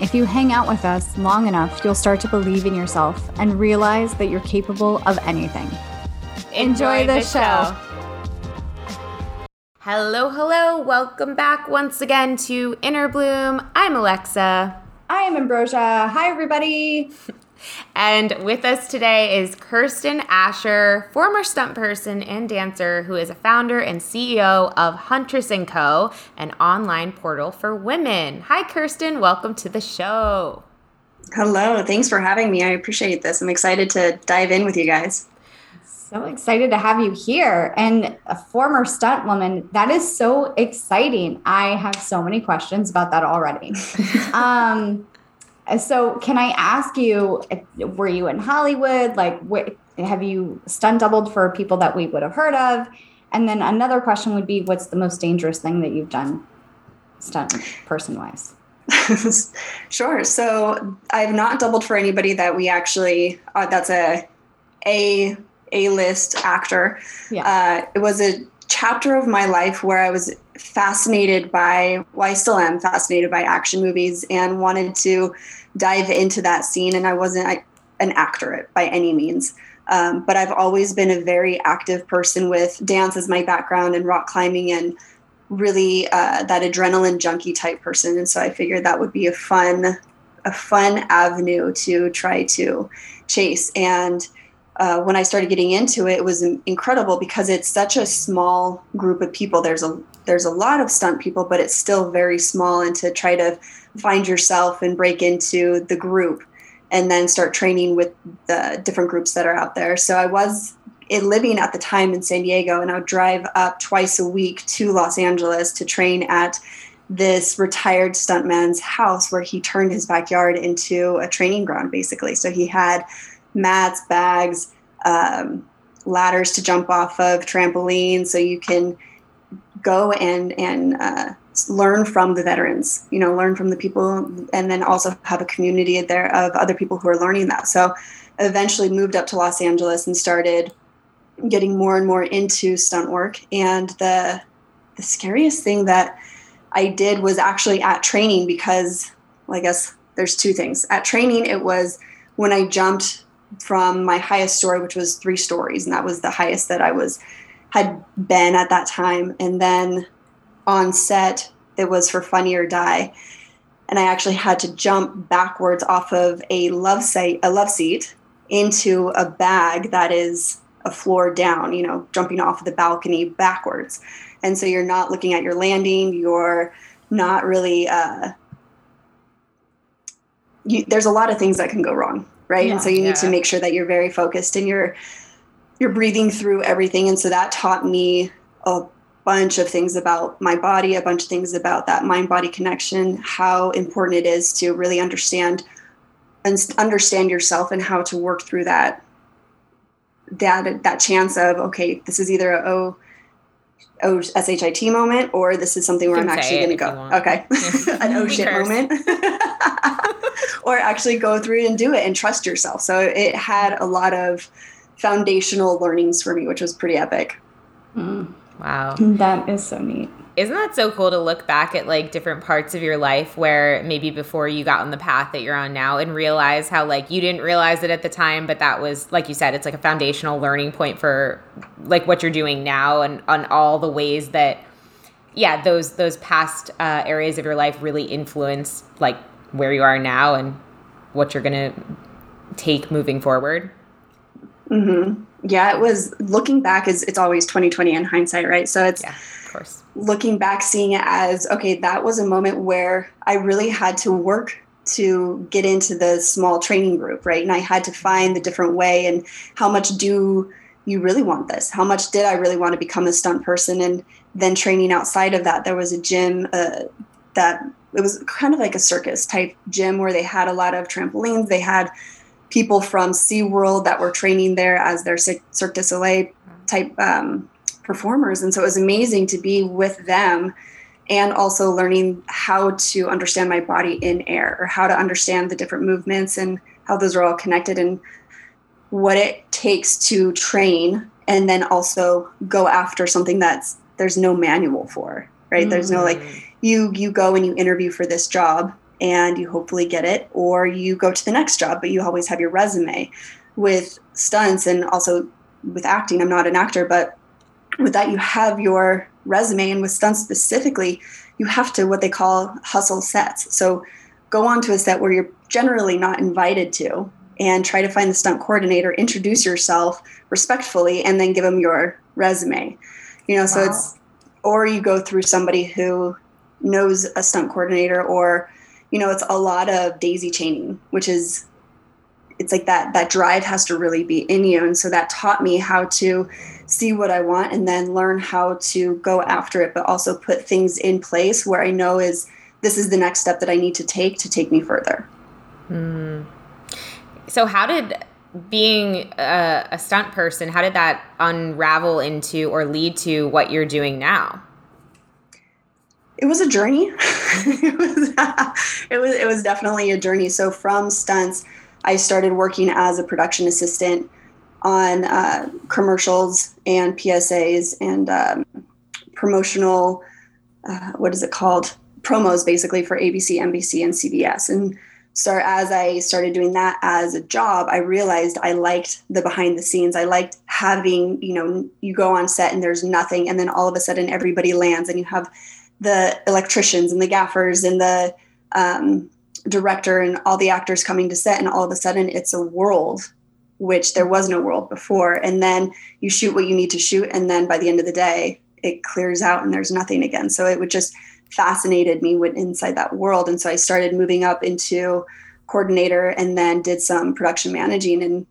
if you hang out with us long enough, you'll start to believe in yourself and realize that you're capable of anything. Enjoy, Enjoy the, the show. show. Hello, hello. Welcome back once again to Inner Bloom. I'm Alexa. I am Ambrosia. Hi, everybody. And with us today is Kirsten Asher, former stunt person and dancer who is a founder and CEO of Huntress & Co., an online portal for women. Hi Kirsten, welcome to the show. Hello, thanks for having me. I appreciate this. I'm excited to dive in with you guys. So excited to have you here and a former stunt woman. That is so exciting. I have so many questions about that already. um, so, can I ask you, were you in Hollywood? Like, what, have you stunt doubled for people that we would have heard of? And then another question would be, what's the most dangerous thing that you've done, stunt person wise? sure. So, I've not doubled for anybody that we actually uh, that's a a a list actor. Yeah. Uh, it was a chapter of my life where I was fascinated by, well, I still am fascinated by action movies and wanted to dive into that scene. And I wasn't I, an actor by any means. Um, but I've always been a very active person with dance as my background and rock climbing and really uh, that adrenaline junkie type person. And so I figured that would be a fun, a fun avenue to try to chase. And uh, when I started getting into it, it was incredible because it's such a small group of people. There's a there's a lot of stunt people, but it's still very small. And to try to find yourself and break into the group, and then start training with the different groups that are out there. So I was living at the time in San Diego, and I would drive up twice a week to Los Angeles to train at this retired stuntman's house where he turned his backyard into a training ground basically so he had mats, bags, um, ladders to jump off of, trampolines, so you can go and and uh, learn from the veterans. You know, learn from the people, and then also have a community there of other people who are learning that. So, eventually moved up to Los Angeles and started getting more and more into stunt work. And the the scariest thing that I did was actually at training because, well, I guess there's two things. At training, it was when I jumped from my highest story, which was three stories, and that was the highest that I was had been at that time. And then on set, it was for Funny or Die, and I actually had to jump backwards off of a love seat, a love seat, into a bag that is a floor down. You know, jumping off of the balcony backwards, and so you're not looking at your landing. You're not really. Uh, you, there's a lot of things that can go wrong right? Yeah, and so you need yeah. to make sure that you're very focused and you're you're breathing through everything. And so that taught me a bunch of things about my body, a bunch of things about that mind body connection, how important it is to really understand and understand yourself and how to work through that that that chance of okay, this is either a oh oh shit moment or this is something where I'm actually going to go. Okay, an oh shit moment. or actually go through and do it and trust yourself. So it had a lot of foundational learnings for me, which was pretty epic. Mm. Wow. That is so neat. Isn't that so cool to look back at like different parts of your life where maybe before you got on the path that you're on now and realize how like you didn't realize it at the time, but that was like you said, it's like a foundational learning point for like what you're doing now and on all the ways that yeah, those those past uh, areas of your life really influence like where you are now and what you're going to take moving forward? Mm-hmm. Yeah, it was looking back is it's always 2020 in hindsight, right? So it's yeah, of course. Looking back, seeing it as okay, that was a moment where I really had to work to get into the small training group, right? And I had to find the different way and how much do you really want this? How much did I really want to become a stunt person? And then training outside of that, there was a gym uh, that it was kind of like a circus type gym where they had a lot of trampolines. They had people from SeaWorld that were training there as their Cirque du Soleil type um, performers. And so it was amazing to be with them and also learning how to understand my body in air or how to understand the different movements and how those are all connected and what it takes to train and then also go after something that's there's no manual for right mm. there's no like mm. you you go and you interview for this job and you hopefully get it or you go to the next job but you always have your resume with stunts and also with acting i'm not an actor but with that you have your resume and with stunts specifically you have to what they call hustle sets so go on to a set where you're generally not invited to and try to find the stunt coordinator introduce yourself respectfully and then give them your resume you know so wow. it's or you go through somebody who knows a stunt coordinator or you know it's a lot of daisy chaining which is it's like that that drive has to really be in you and so that taught me how to see what i want and then learn how to go after it but also put things in place where i know is this is the next step that i need to take to take me further mm. so how did being a, a stunt person how did that unravel into or lead to what you're doing now it was a journey. it was it was it was definitely a journey. So from stunts, I started working as a production assistant on uh, commercials and PSAs and um, promotional. Uh, what is it called? Promos, basically for ABC, NBC, and CBS. And start as I started doing that as a job, I realized I liked the behind the scenes. I liked having, you know, you go on set and there's nothing, and then all of a sudden everybody lands, and you have the electricians and the gaffers and the um, director and all the actors coming to set and all of a sudden it's a world which there was no world before and then you shoot what you need to shoot and then by the end of the day it clears out and there's nothing again so it would just fascinated me with inside that world. And so i started moving up into coordinator and then did some production managing. And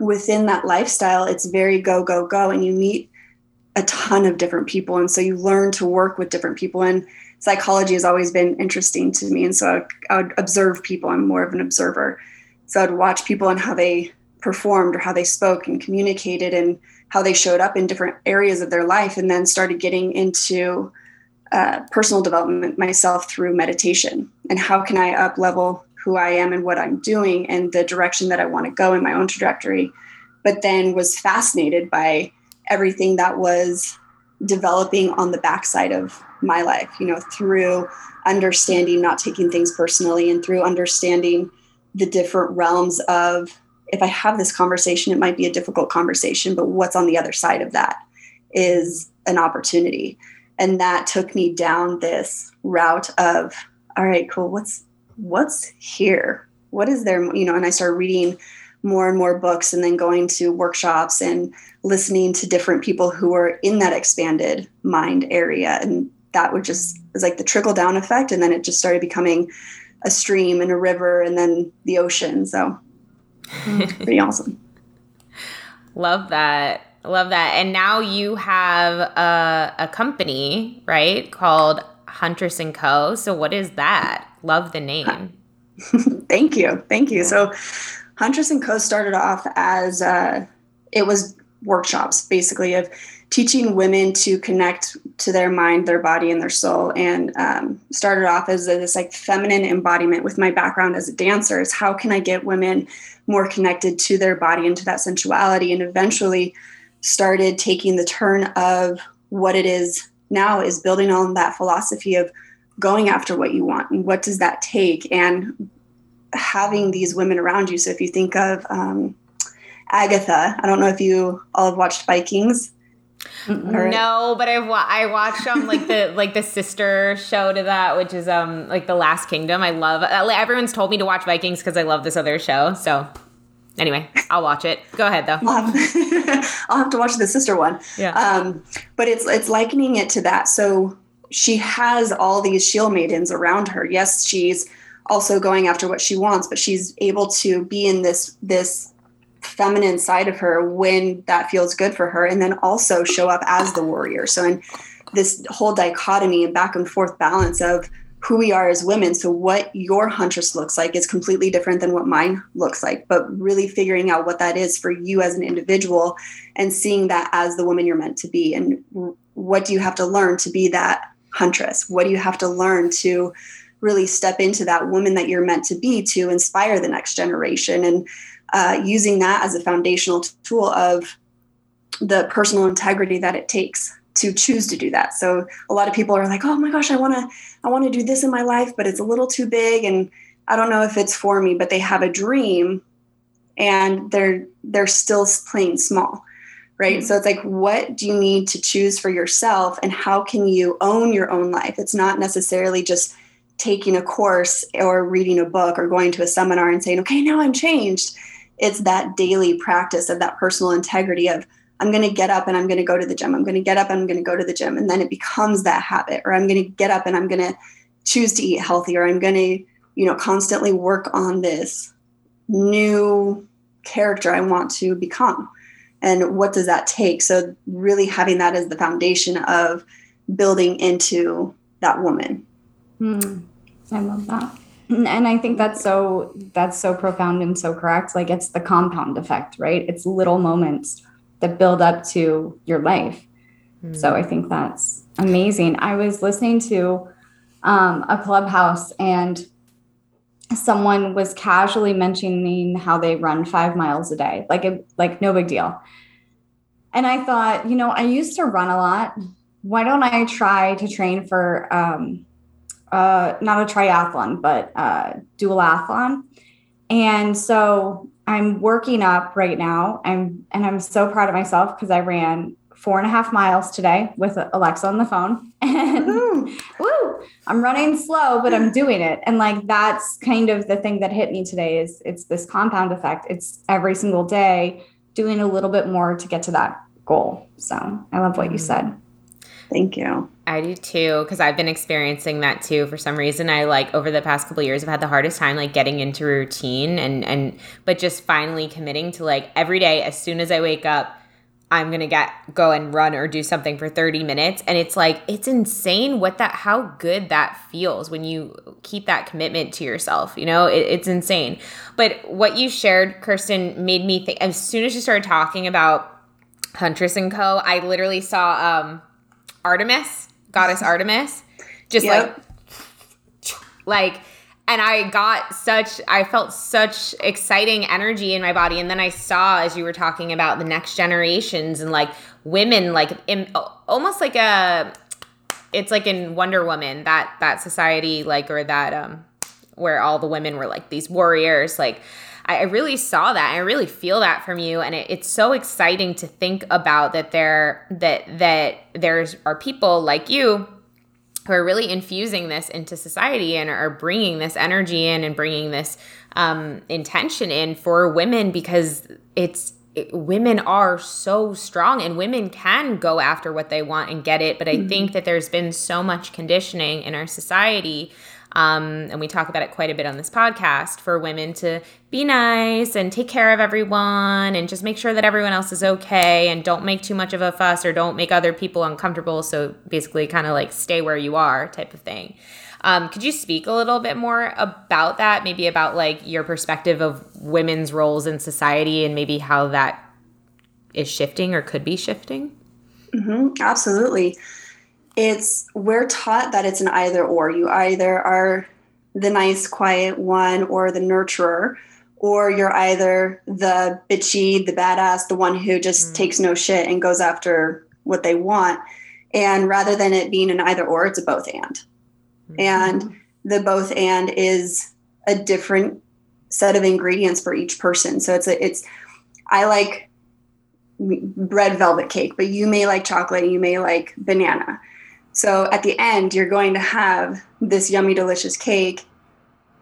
within that lifestyle it's very go go go. And you meet a ton of different people. And so you learn to work with different people. And psychology has always been interesting to me. And so I would, I would, observe people. I'm more of an observer. So i'd watch people and how they performed or how they spoke and communicated and how they showed up in different areas of their life and then started getting into uh, personal development myself through meditation and how can i up level who i am and what i'm doing and the direction that i want to go in my own trajectory but then was fascinated by everything that was developing on the backside of my life, you know, through understanding not taking things personally and through understanding the different realms of if I have this conversation, it might be a difficult conversation, but what's on the other side of that is an opportunity. And that took me down this route of, all right, cool, what's what's here? What is there? You know, and I started reading more and more books and then going to workshops and listening to different people who were in that expanded mind area and that would just was like the trickle down effect and then it just started becoming a stream and a river and then the ocean so pretty awesome love that love that. And now you have a, a company right called huntress and co. So what is that? Love the name. Thank you. Thank you. So Huntress and Co. started off as uh, it was workshops basically of teaching women to connect to their mind, their body, and their soul. And um, started off as this like feminine embodiment with my background as a dancer. Is how can I get women more connected to their body and to that sensuality? And eventually started taking the turn of what it is now is building on that philosophy of going after what you want and what does that take and having these women around you. So if you think of um, Lagertha, I don't know if you all have watched Vikings. Right. No, but I've wa- I watched um like the like the sister show to that, which is um like the Last Kingdom. I love uh, everyone's told me to watch Vikings because I love this other show. So anyway, I'll watch it. Go ahead though. I'll have, I'll have to watch the sister one. Yeah. Um, but it's it's likening it to that. So she has all these shield maidens around her. Yes, she's also going after what she wants, but she's able to be in this this feminine side of her when that feels good for her, and then also show up as the warrior. So in this whole dichotomy and back and forth balance of who we are as women. So, what your huntress looks like is completely different than what mine looks like, but really figuring out what that is for you as an individual and seeing that as the woman you're meant to be. And what do you have to learn to be that huntress? What do you have to learn to really step into that woman that you're meant to be to inspire the next generation? And uh, using that as a foundational tool of the personal integrity that it takes to choose to do that. So a lot of people are like, "Oh my gosh, I want to I want to do this in my life, but it's a little too big and I don't know if it's for me." But they have a dream and they're they're still playing small. Right? Mm-hmm. So it's like what do you need to choose for yourself and how can you own your own life? It's not necessarily just taking a course or reading a book or going to a seminar and saying, "Okay, now I'm changed." It's that daily practice of that personal integrity of I'm going to get up and I'm going to go to the gym. I'm going to get up and I'm going to go to the gym. And then it becomes that habit. Or I'm going to get up and I'm going to choose to eat healthy. Or I'm going to, you know, constantly work on this new character I want to become. And what does that take? So, really having that as the foundation of building into that woman. Mm, I love that. And I think that's so that's so profound and so correct. Like it's the compound effect, right? It's little moments that build up to your life. Mm. So I think that's amazing. I was listening to um, a clubhouse and someone was casually mentioning how they run five miles a day, like a, like no big deal. And I thought, you know, I used to run a lot. Why don't I try to train for um, uh, not a triathlon, but uh, duathlon? And so I'm working up right now. I'm and I'm so proud of myself because I ran four and a half miles today with Alexa on the phone. And woo, I'm running slow, but I'm doing it. And like that's kind of the thing that hit me today is it's this compound effect. It's every single day doing a little bit more to get to that goal. So I love what you mm. said. Thank you. I do too, because I've been experiencing that too. For some reason, I like over the past couple years, I've had the hardest time like getting into routine and and but just finally committing to like every day as soon as I wake up, I'm gonna get go and run or do something for 30 minutes. And it's like it's insane what that how good that feels when you keep that commitment to yourself. You know, it, it's insane. But what you shared, Kirsten, made me think. As soon as you started talking about Huntress and Co, I literally saw um Artemis goddess Artemis, just yep. like, like, and I got such, I felt such exciting energy in my body. And then I saw, as you were talking about the next generations and like women, like in, almost like a, it's like in Wonder Woman, that, that society, like, or that, um, where all the women were like these warriors, like, I really saw that. I really feel that from you, and it, it's so exciting to think about that there that that there's are people like you who are really infusing this into society and are bringing this energy in and bringing this um, intention in for women because it's it, women are so strong and women can go after what they want and get it but i mm-hmm. think that there's been so much conditioning in our society um, and we talk about it quite a bit on this podcast for women to be nice and take care of everyone and just make sure that everyone else is okay and don't make too much of a fuss or don't make other people uncomfortable. So basically, kind of like stay where you are type of thing. Um, could you speak a little bit more about that? Maybe about like your perspective of women's roles in society and maybe how that is shifting or could be shifting? Mm-hmm, absolutely it's we're taught that it's an either or. You either are the nice, quiet one or the nurturer, or you're either the bitchy, the badass, the one who just mm. takes no shit and goes after what they want. And rather than it being an either or, it's a both and. Mm-hmm. And the both and is a different set of ingredients for each person. So it's a, it's I like red velvet cake, but you may like chocolate, you may like banana. So at the end, you're going to have this yummy, delicious cake.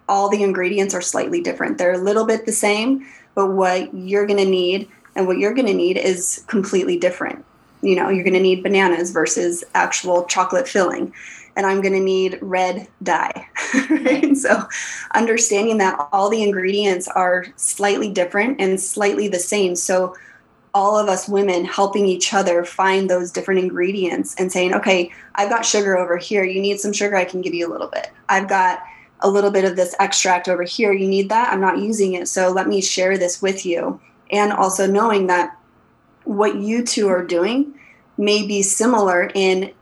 All the ingredients are slightly different. They're a little bit the same, but what you're going to need and what you're going to need is completely different. You know, you're going to need bananas versus actual chocolate filling and I'm going to need red dye. right? So, understanding that all the ingredients are slightly different and slightly the same. So, all of us women helping each other find those different ingredients and saying, okay, I've got sugar over here. You need some sugar? I can give you a little bit. I've got a little bit of this extract over here. You need that? I'm not using it. So, let me share this with you. And also knowing that what you two are doing may be similar in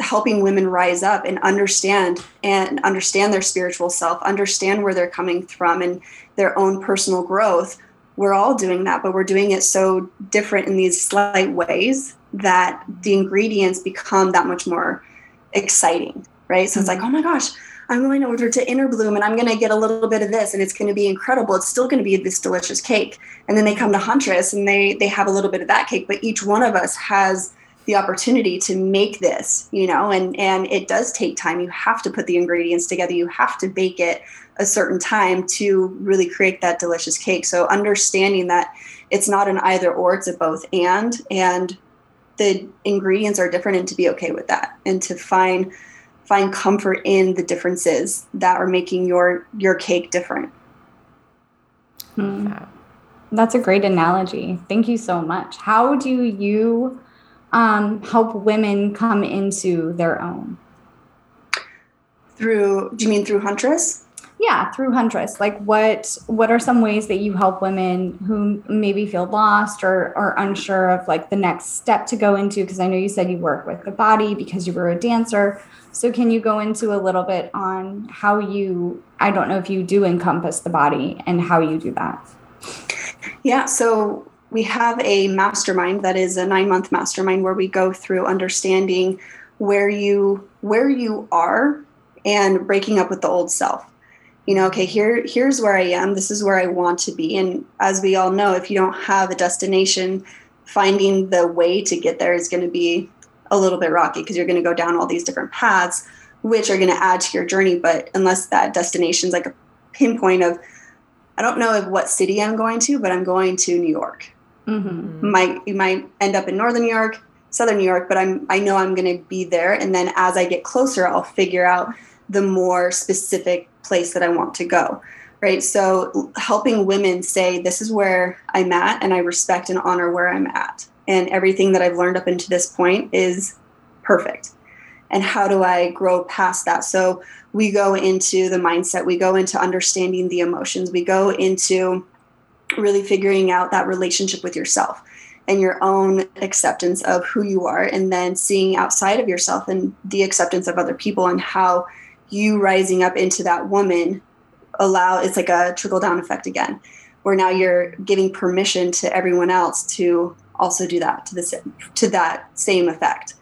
helping women rise up and understand and understand their spiritual self, understand where they're coming from and their own personal growth. We're all doing that, but we're doing it so different in these slight ways that the ingredients become that much more exciting, right? So mm-hmm. it's like, mm-hmm. oh my gosh, I'm going over to Inner Bloom and I'm going to get a little bit of this and it's going to be incredible. It's still going to be this delicious cake. And then they come to Huntress and they they have a little bit of that cake, but each one of us has the opportunity to make this you know and and it does take time you have to put the ingredients together you have to bake it a certain time to really create that delicious cake so understanding that it's not an either or it's a both and and the ingredients are different and to be okay with that and to find find comfort in the differences that are making your your cake different hmm. that's a great analogy thank you so much how do you um, help women come into their own? Through, do you mean through Huntress? Yeah, through Huntress. Like, what what are some ways that you help women who maybe feel lost or or unsure of like the next step to go into? Because I know you said you work with the body because you were a dancer. So, can you go into a little bit on how you? I don't know if you do encompass the body and how you do that. Yeah. So we have a mastermind that is a nine month mastermind where we go through understanding where you where you are and breaking up with the old self you know okay here here's where i am. This is where i want to be. And as we all know if you don't have a destination finding the way to get there is going to be a little bit rocky because you're going to go down all these different paths which are going to add to your journey. But unless that destination is like a pinpoint of i don't know of what city i'm going to but i'm going to new york. Mm-hmm. Might you might end up in northern New York, southern New York, but I'm I know I'm going to be there, and then as I get closer, I'll figure out the more specific place that I want to go. Right. So helping women say this is where I'm at, and I respect and honor where I'm at, and everything that I've learned up into this point is perfect. And how do I grow past that? So we go into the mindset, we go into understanding the emotions, we go into really figuring out that relationship with yourself and your own acceptance of who you are and then seeing outside of yourself and the acceptance of other people and how you rising up into that woman allow it's like a trickle down effect again where now you're giving permission to everyone else to also do that to the to that same effect.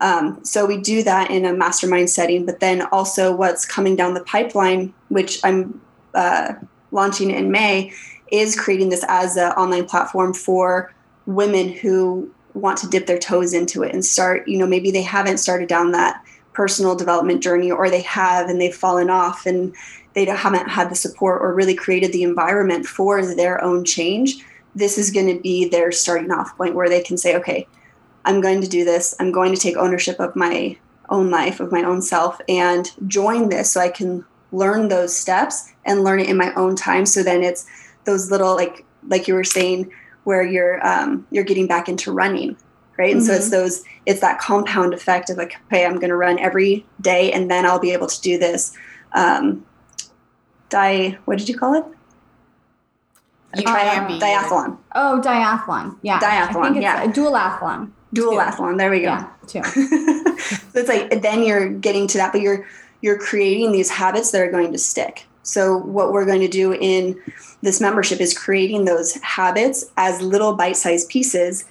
Um, so we do that in a mastermind setting but then also what's coming down the pipeline which i'm uh, launching in may is creating this as an online platform for women who want to dip their toes into it and start, you know, maybe they haven't started down that personal development journey or they have and they've fallen off and they haven't had the support or really created the environment for their own change. This is going to be their starting off point where they can say, okay, I'm going to do this. I'm going to take ownership of my own life, of my own self, and join this so I can learn those steps and learn it in my own time. So then it's those little like like you were saying where you're um, you're getting back into running right? And mm-hmm. so it's mm-hmm. those it's that compound effect of like okay i'm going to run every day and then i'll be able to do this um di what did you call it? You uh, diathlon. Oh diathlon. Yeah. Diathlon I think it's yeah. a dualathlon dualathlon there we go. Yeah, too. so it's like then you're getting to that but you're you're creating these habits that are going to stick. So, what we're going to do in this membership is creating those habits as little bite sized pieces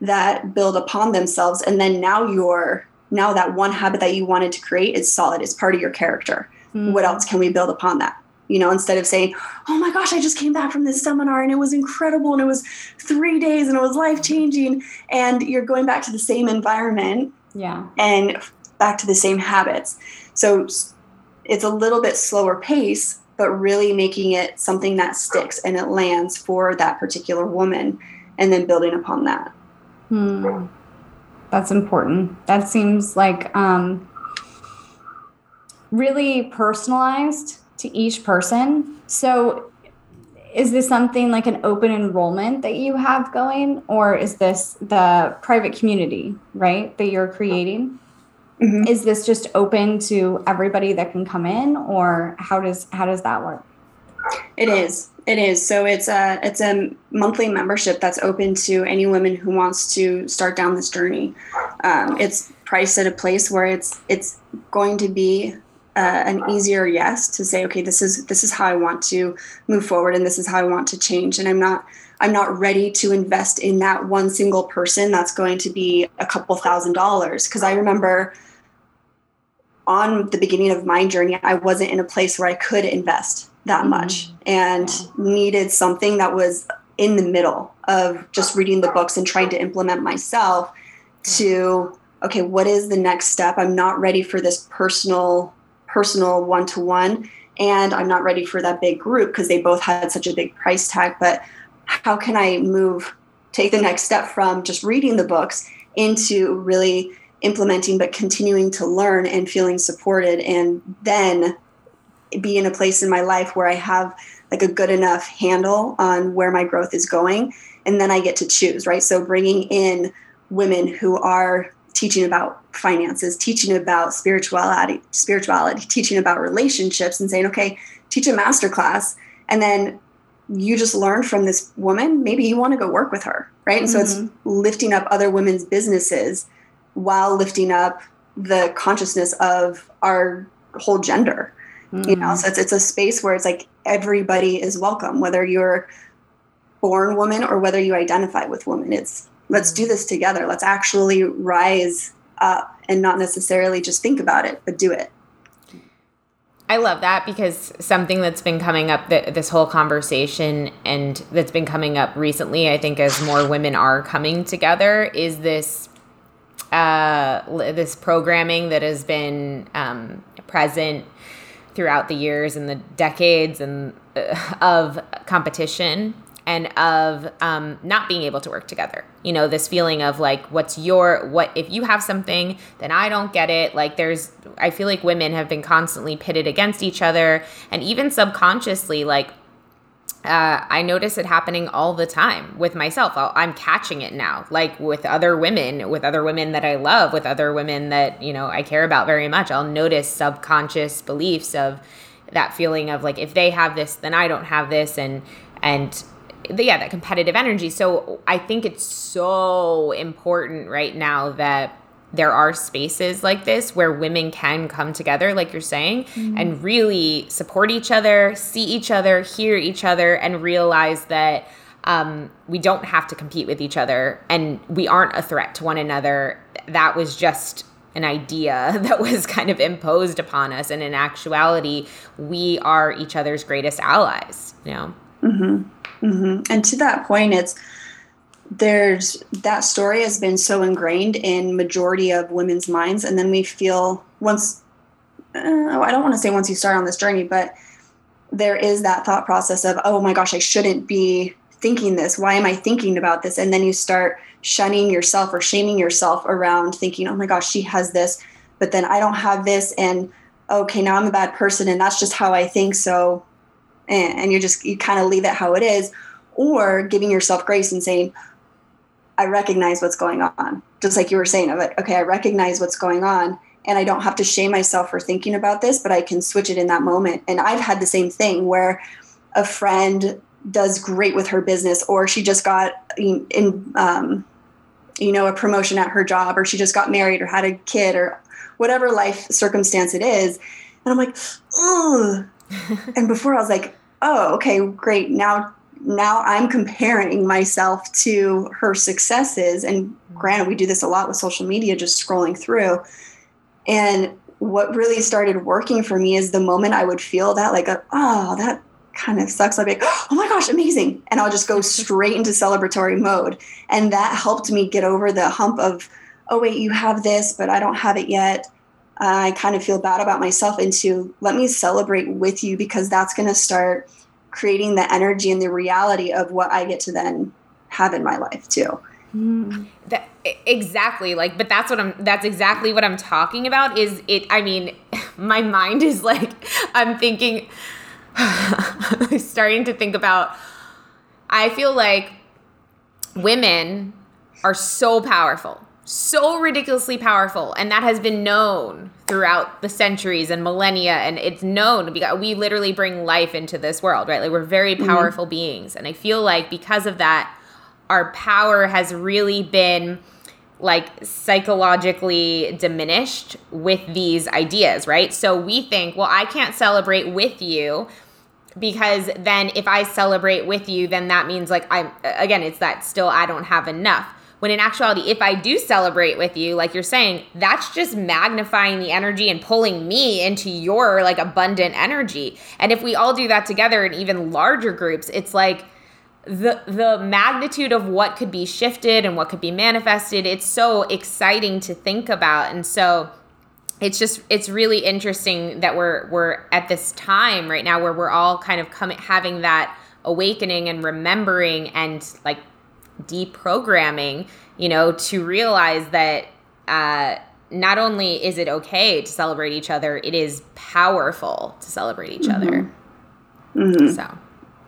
that build upon themselves. And then now you're, now that one habit that you wanted to create is solid, it's part of your character. Mm-hmm. What else can we build upon that? You know, instead of saying, oh my gosh, I just came back from this seminar and it was incredible and it was three days and it was life changing. And you're going back to the same environment. Yeah. And back to the same habits. So, it's a little bit slower pace but really making it something that sticks and it lands for that particular woman and then building upon that. Hmm. That's important. That seems like um, really personalized to each person. So, is this something like an open enrollment that you have going, or is this the private community, right, that you're creating? Mm-hmm. Is this just open to everybody that can come in, or how does how does that work? It is. It is. So it's a it's a monthly membership that's open to any woman who wants to start down this journey. Um, it's priced at a place where it's it's going to be uh, an easier yes to say, okay, this is this is how I want to move forward, and this is how I want to change. And I'm not I'm not ready to invest in that one single person that's going to be a couple thousand dollars because I remember on the beginning of my journey, I wasn't in a place where I could invest that mm-hmm. much and needed something that was in the middle of just reading the books and trying to implement myself to okay what is the next step i'm not ready for this personal personal one-to-one and i'm not ready for that big group because they both had such a big price tag but how can i move take the next step from just reading the books into really implementing but continuing to learn and feeling supported and then be in a place in my life where I have like a good enough handle on where my growth is going and then I get to choose right so bringing in women who are teaching about finances teaching about spirituality spirituality teaching about relationships and saying okay teach a master class and then you just learned from this woman maybe you want to go work with her right and mm-hmm. so it's mm-hmm. lifting up other women's businesses while lifting up the consciousness of our whole gender mm. you know so it's, it's a space where it's like everybody is welcome whether you're born woman or whether you identify with woman. It's let's do this together. Let's actually rise up and not necessarily just think about it but do it. I love that because something that's been coming up that this whole conversation and that's been coming up recently, I think, as more women are coming together, is this uh, this programming that has been um, present throughout the years and the decades and uh, of competition and of um, not being able to work together. You know, this feeling of like, what's your, what, if you have something, then I don't get it. Like, there's, I feel like women have been constantly pitted against each other. And even subconsciously, like, uh, I notice it happening all the time with myself. i am catching it now, like with other women, with other women that I love, with other women that, you know, I care about very much. I'll notice subconscious beliefs of that feeling of like, if they have this, then I don't have this. And, and, the, yeah, that competitive energy. So I think it's so important right now that there are spaces like this where women can come together, like you're saying, mm-hmm. and really support each other, see each other, hear each other, and realize that um, we don't have to compete with each other and we aren't a threat to one another. That was just an idea that was kind of imposed upon us. And in actuality, we are each other's greatest allies, you know? Mm-hmm. Mm-hmm. And to that point, it's, there's that story has been so ingrained in majority of women's minds and then we feel once uh, i don't want to say once you start on this journey but there is that thought process of oh my gosh i shouldn't be thinking this. Why am i thinking about this? And then you start shunning yourself or shaming yourself around thinking oh my gosh she has this but then i don't have this and okay now i'm a bad person and that's just how i think so and, you just you kind of leave it how it is or giving yourself grace and saying I recognize what's going on. Just like you were saying, of it, okay, I recognize what's going on and I don't have to shame myself for thinking about this, but I can switch it in that moment. And I've had the same thing where a friend does great with her business or she just got in, in um, you know, a promotion at her job or she just got married or had a kid or whatever life circumstance it is. And I'm like, oh. and before I was like, oh, okay, great. Now now I'm comparing myself to her successes. And mm-hmm. granted, we do this a lot with social media, just scrolling through. And what really started working for me is the moment I would feel that, like, uh, oh, that kind of sucks. I'd be like, oh my gosh, amazing. And I'll just go straight into celebratory mode. And that helped me get over the hump of, oh, wait, you have this, but I don't have it yet. I kind of feel bad about myself into let me celebrate with you because that's going to start creating the energy and the reality of what I get to then have in my life too. Mm. That, exactly like but that's what i'm that's exactly what i'm talking about is it i mean my mind is like i'm thinking starting to think about i feel like women are so powerful so ridiculously powerful and that has been known throughout the centuries and millennia and it's known because we literally bring life into this world right like we're very mm-hmm. powerful mm-hmm. beings and i feel like because of that our power has really been like psychologically diminished with these ideas right so we think well i can't celebrate with you because then if i celebrate with you then that means like i'm again it's that still i don't have enough when in actuality, if I do celebrate with you, like you're saying, that's just magnifying the energy and pulling me into your like abundant energy. And if we all do that together in even larger groups, it's like the the magnitude of what could be shifted and what could be manifested. It's so exciting to think about. And so it's just it's really interesting that we're we're at this time right now where we're all kind of coming having that awakening and remembering and like deprogramming, you know, to realize that uh, not only is it okay to celebrate each other, it is powerful to celebrate each mm-hmm. other. Mm-hmm. So,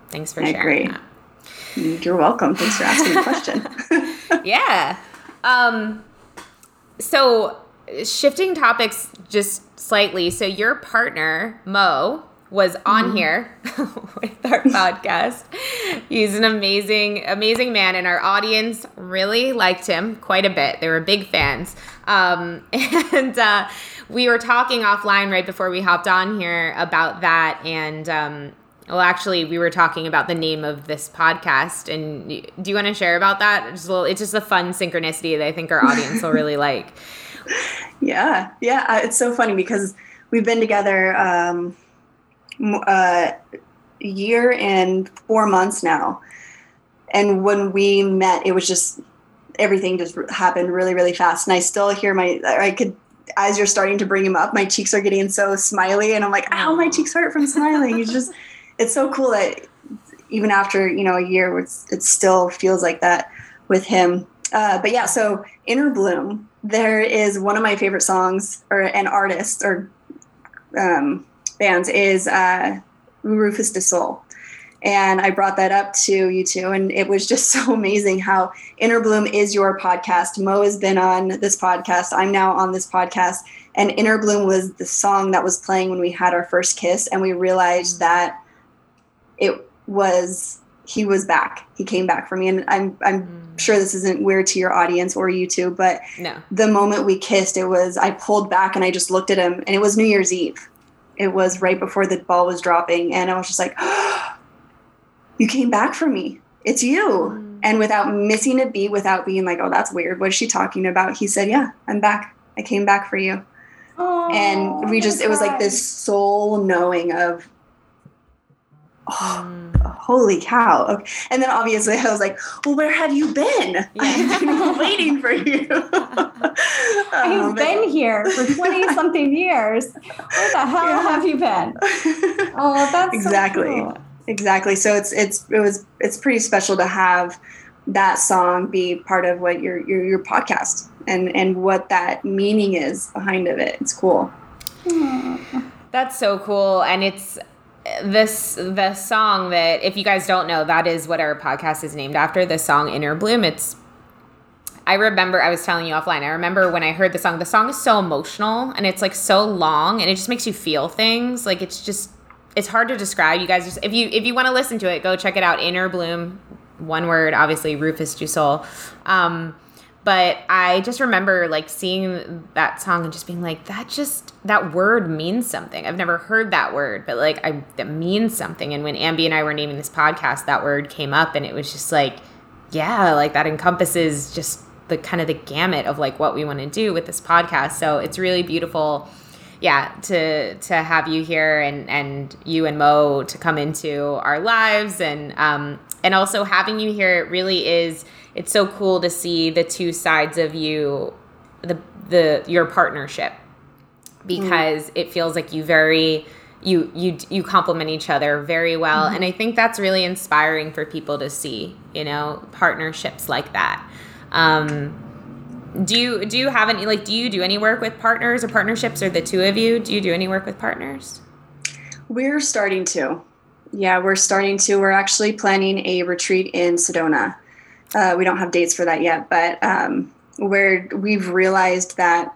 thanks for I sharing agree. that. You're welcome. Thanks for asking the question. yeah. Um, so, shifting topics just slightly. So, your partner, Mo, was on mm-hmm. here with our podcast. He's an amazing, amazing man, and our audience really liked him quite a bit. They were big fans. Um, and uh, we were talking offline right before we hopped on here about that. And um, well, actually, we were talking about the name of this podcast. And do you want to share about that? It's, little, it's just a fun synchronicity that I think our audience will really like. Yeah, yeah. It's so funny because we've been together. Um, uh, year and four months now. And when we met, it was just everything just happened really, really fast. And I still hear my, I could, as you're starting to bring him up, my cheeks are getting so smiley, and I'm like, ow, my cheeks hurt from smiling. it's just, it's so cool that even after you know a year, it still feels like that with him. Uh, but yeah, so Inner Bloom, there is one of my favorite songs or an artist or um, bands is uh, Rufus Du Sol. And I brought that up to you two, and it was just so amazing how Inner Bloom is your podcast. Mo has been on this podcast. I'm now on this podcast. And Inner Bloom was the song that was playing when we had our first kiss, and we realized that it was he was back. He came back for me, and I'm I'm mm. sure this isn't weird to your audience or YouTube, but no. the moment we kissed, it was I pulled back and I just looked at him, and it was New Year's Eve it was right before the ball was dropping and i was just like oh, you came back for me. It's you. Mm. and without missing a beat without being like oh that's weird. What is she talking about? He said yeah i'm back. I came back for you. Oh, and we just it was like this soul knowing of oh, mm. Holy cow. Okay. And then obviously I was like, well, where have you been? Yeah. I've been waiting for you. I've um, been here for 20 something years. Where the hell yeah. have you been? Oh, that's exactly. So cool. Exactly. So it's, it's, it was, it's pretty special to have that song be part of what your, your, your podcast and, and what that meaning is behind of it. It's cool. That's so cool. And it's, this the song that if you guys don't know that is what our podcast is named after the song inner bloom. It's i remember i was telling you offline i remember when i heard the song the song is so emotional and it's like so long and it just makes you feel things. Like it's just it's hard to describe. You guys just if you if you want to listen to it go check it out. Inner bloom one word obviously rufus du sol um but I just remember like seeing that song and just being like, that just that word means something. I've never heard that word, but like I that means something. And when Ambi and I were naming this podcast, that word came up and it was just like, yeah, like that encompasses just the kind of the gamut of like what we want to do with this podcast. So it's really beautiful yeah to to have you here and and you and mo to come into our lives and um and also having you here really is it's so cool to see the two sides of you the the your partnership. Because mm. it feels like you very you you you complement each other very well. Mm-hmm. and i think that's really inspiring for people to see you know partnerships like that. Um, do you do you have any like do you do any work with partners or partnerships or the two of you? Do you do any work with partners? We're starting to. Yeah we're starting to. We're actually planning a retreat in sedona uh, we don't have dates for that yet but um, where we've realized that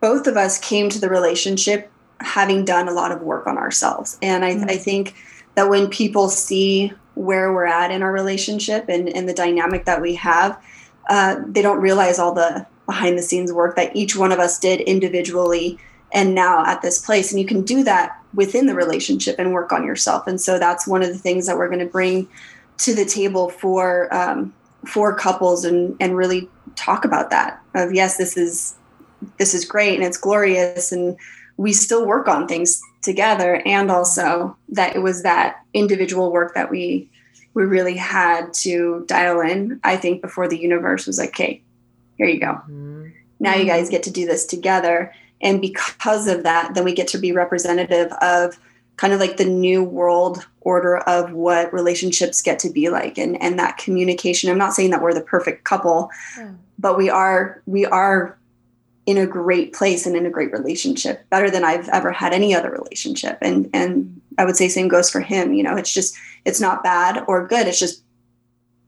both of us came to the relationship having done a lot of work on ourselves. And I, mm-hmm. I think that when people see where we're at in our relationship and, and the dynamic that we have, uh, they don't realize all the behind the scenes work that each one of us did individually and now at this place. And you can do that within the relationship and work on yourself. And so that's one of the things that we're going to bring to the table for um, for couples and and really talk about that. Of yes, this is this is great and it's glorious and we still work on things together and also that it was that individual work that we we really had to dial in i think before the universe was like okay here you go mm-hmm. now you guys get to do this together and because of that then we get to be representative of kind of like the new world order of what relationships get to be like and and that communication. I'm not saying that we're the perfect couple yeah. but we are we are in a great place and in a great relationship better than i've ever had any other relationship. And and i would say same goes for him. You know it's just it's not bad or good. It's just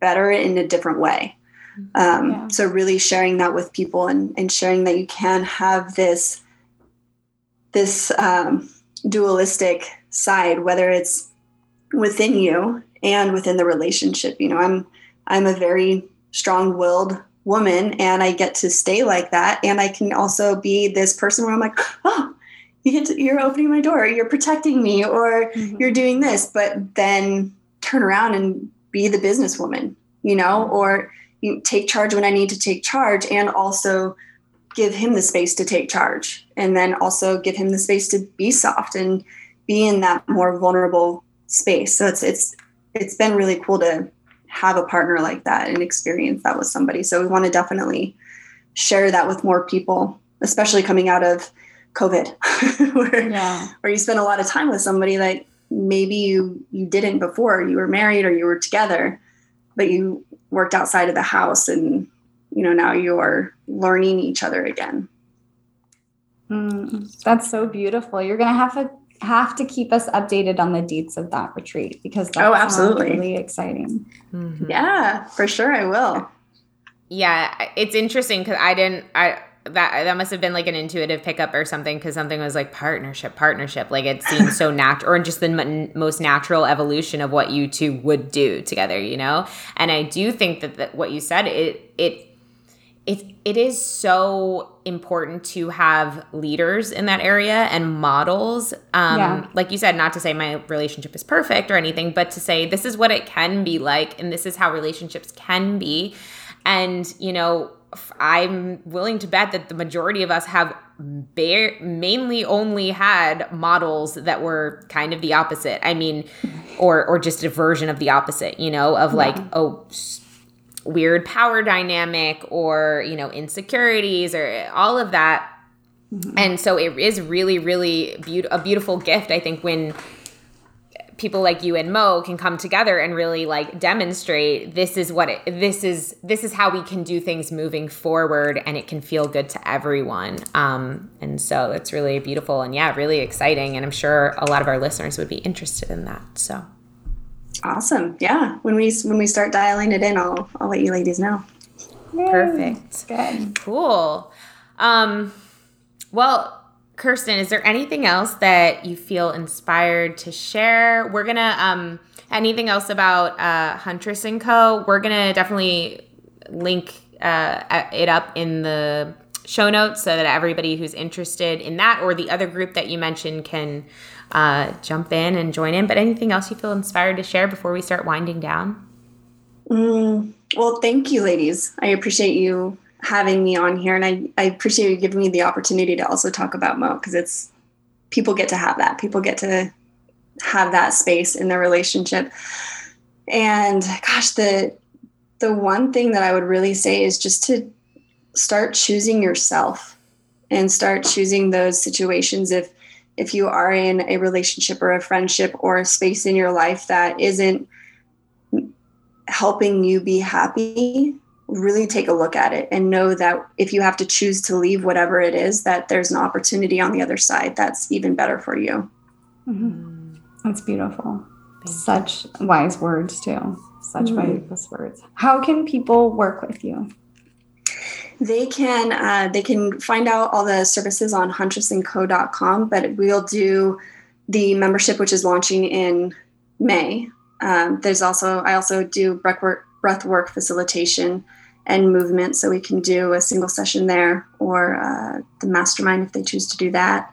better in a different way. Um, yeah. so really sharing that with people and and sharing that you can have this this um, dualistic side whether it's within you and within the relationship you know i'm i'm a very strong-willed woman and I get to stay like that. And I can also be this person where I'm like, oh, you get to, you're opening my door, you're protecting me, or mm-hmm. you're doing this, but then turn around and be the businesswoman, you know, or you take charge when I need to take charge and also give him the space to take charge and then also give him the space to be soft and be in that more vulnerable space. So it's it's it's been really cool to have a partner like that and experience that with somebody. So we want to definitely share that with more people, especially coming out of COVID, where, yeah. where you spend a lot of time with somebody that maybe you you didn't before. You were married or you were together, but you worked outside of the house and you know now you're learning each other again. Mm, that's so beautiful. You're gonna have to have to keep us updated on the dates of that retreat because that's oh, absolutely really exciting. Mm-hmm. Yeah, for sure, I will. Yeah, it's interesting because I didn't. I that that must have been like an intuitive pickup or something because something was like partnership, partnership. Like it seems so natural, or just the m- most natural evolution of what you two would do together, you know. And I do think that, that what you said it it it it is so important to have leaders in that area and models. Um, yeah. Like you said, not to say my relationship is perfect or anything, but to say this is what it can be like, and this is how relationships can be. And you know, I'm willing to bet that the majority of us have bare, mainly only had models that were kind of the opposite. I mean, or or just a version of the opposite. You know, of like yeah. oh weird power dynamic or you know insecurities or all of that. Mm-hmm. and so it is really really be- a beautiful gift i think when people like you and mo can come together and really like demonstrate this is what it this is this is how we can do things moving forward and it can feel good to everyone. Um and so it's really beautiful and yeah really exciting. And i'm sure a lot of our listeners would be interested in that. So Awesome. Yeah. When we when we start dialing it in, I'll I'll let you ladies know. Yay. Perfect. Good. Cool. Um well, Kirsten, is there anything else that you feel inspired to share? We're gonna um anything else about uh Huntress and Co. We're gonna definitely link uh it up in the show notes so that everybody who's interested in that or the other group that you mentioned can uh, jump in and join in. But anything else you feel inspired to share before we start winding down? Mm, well, thank you, ladies. I appreciate you having me on here, and I, I appreciate you giving me the opportunity to also talk about Mo because it's people get to have that. People get to have that space in their relationship. And gosh, the the one thing that I would really say is just to start choosing yourself and start choosing those situations if if you are in a relationship or a friendship or a space in your life that isn't helping you be happy really take a look at it and know that if you have to choose to leave whatever it is that there's an opportunity on the other side that's even better for you mm-hmm. that's beautiful Thank such you. wise words too such mm-hmm. wise words how can people work with you they can uh, they can find out all the services on huntressandco.com but we'll do the membership which is launching in may. Um, there's also i also do breath work, breath work facilitation and movement so we can do a single session there or uh, the mastermind if they choose to do that.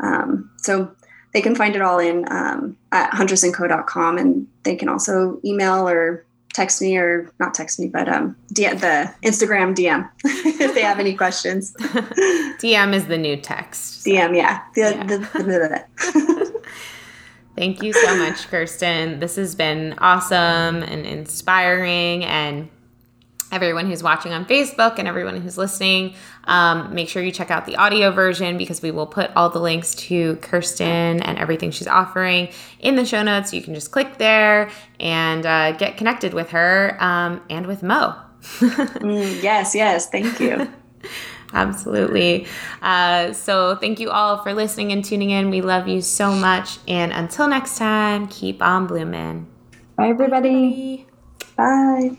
Um, so they can find it all in um, at huntressandco.com and they can also email or text me or not text me, but um, D- the Instagram DM if they have any questions. DM is the new text. So. DM, yeah. The, yeah. The, the, Thank you so much, Kirsten. This has been awesome and inspiring and everyone who's watching on Facebook and everyone who's listening. Um, make sure you check out the audio version because we will put all the links to Kirsten and everything she's offering in the show notes. You can just click there and uh, get connected with her um, and with Mo. mm, yes, yes. Thank you. Absolutely. Uh, so, thank you all for listening and tuning in. We love you so much. And until next time, keep on blooming. Bye, everybody. Bye.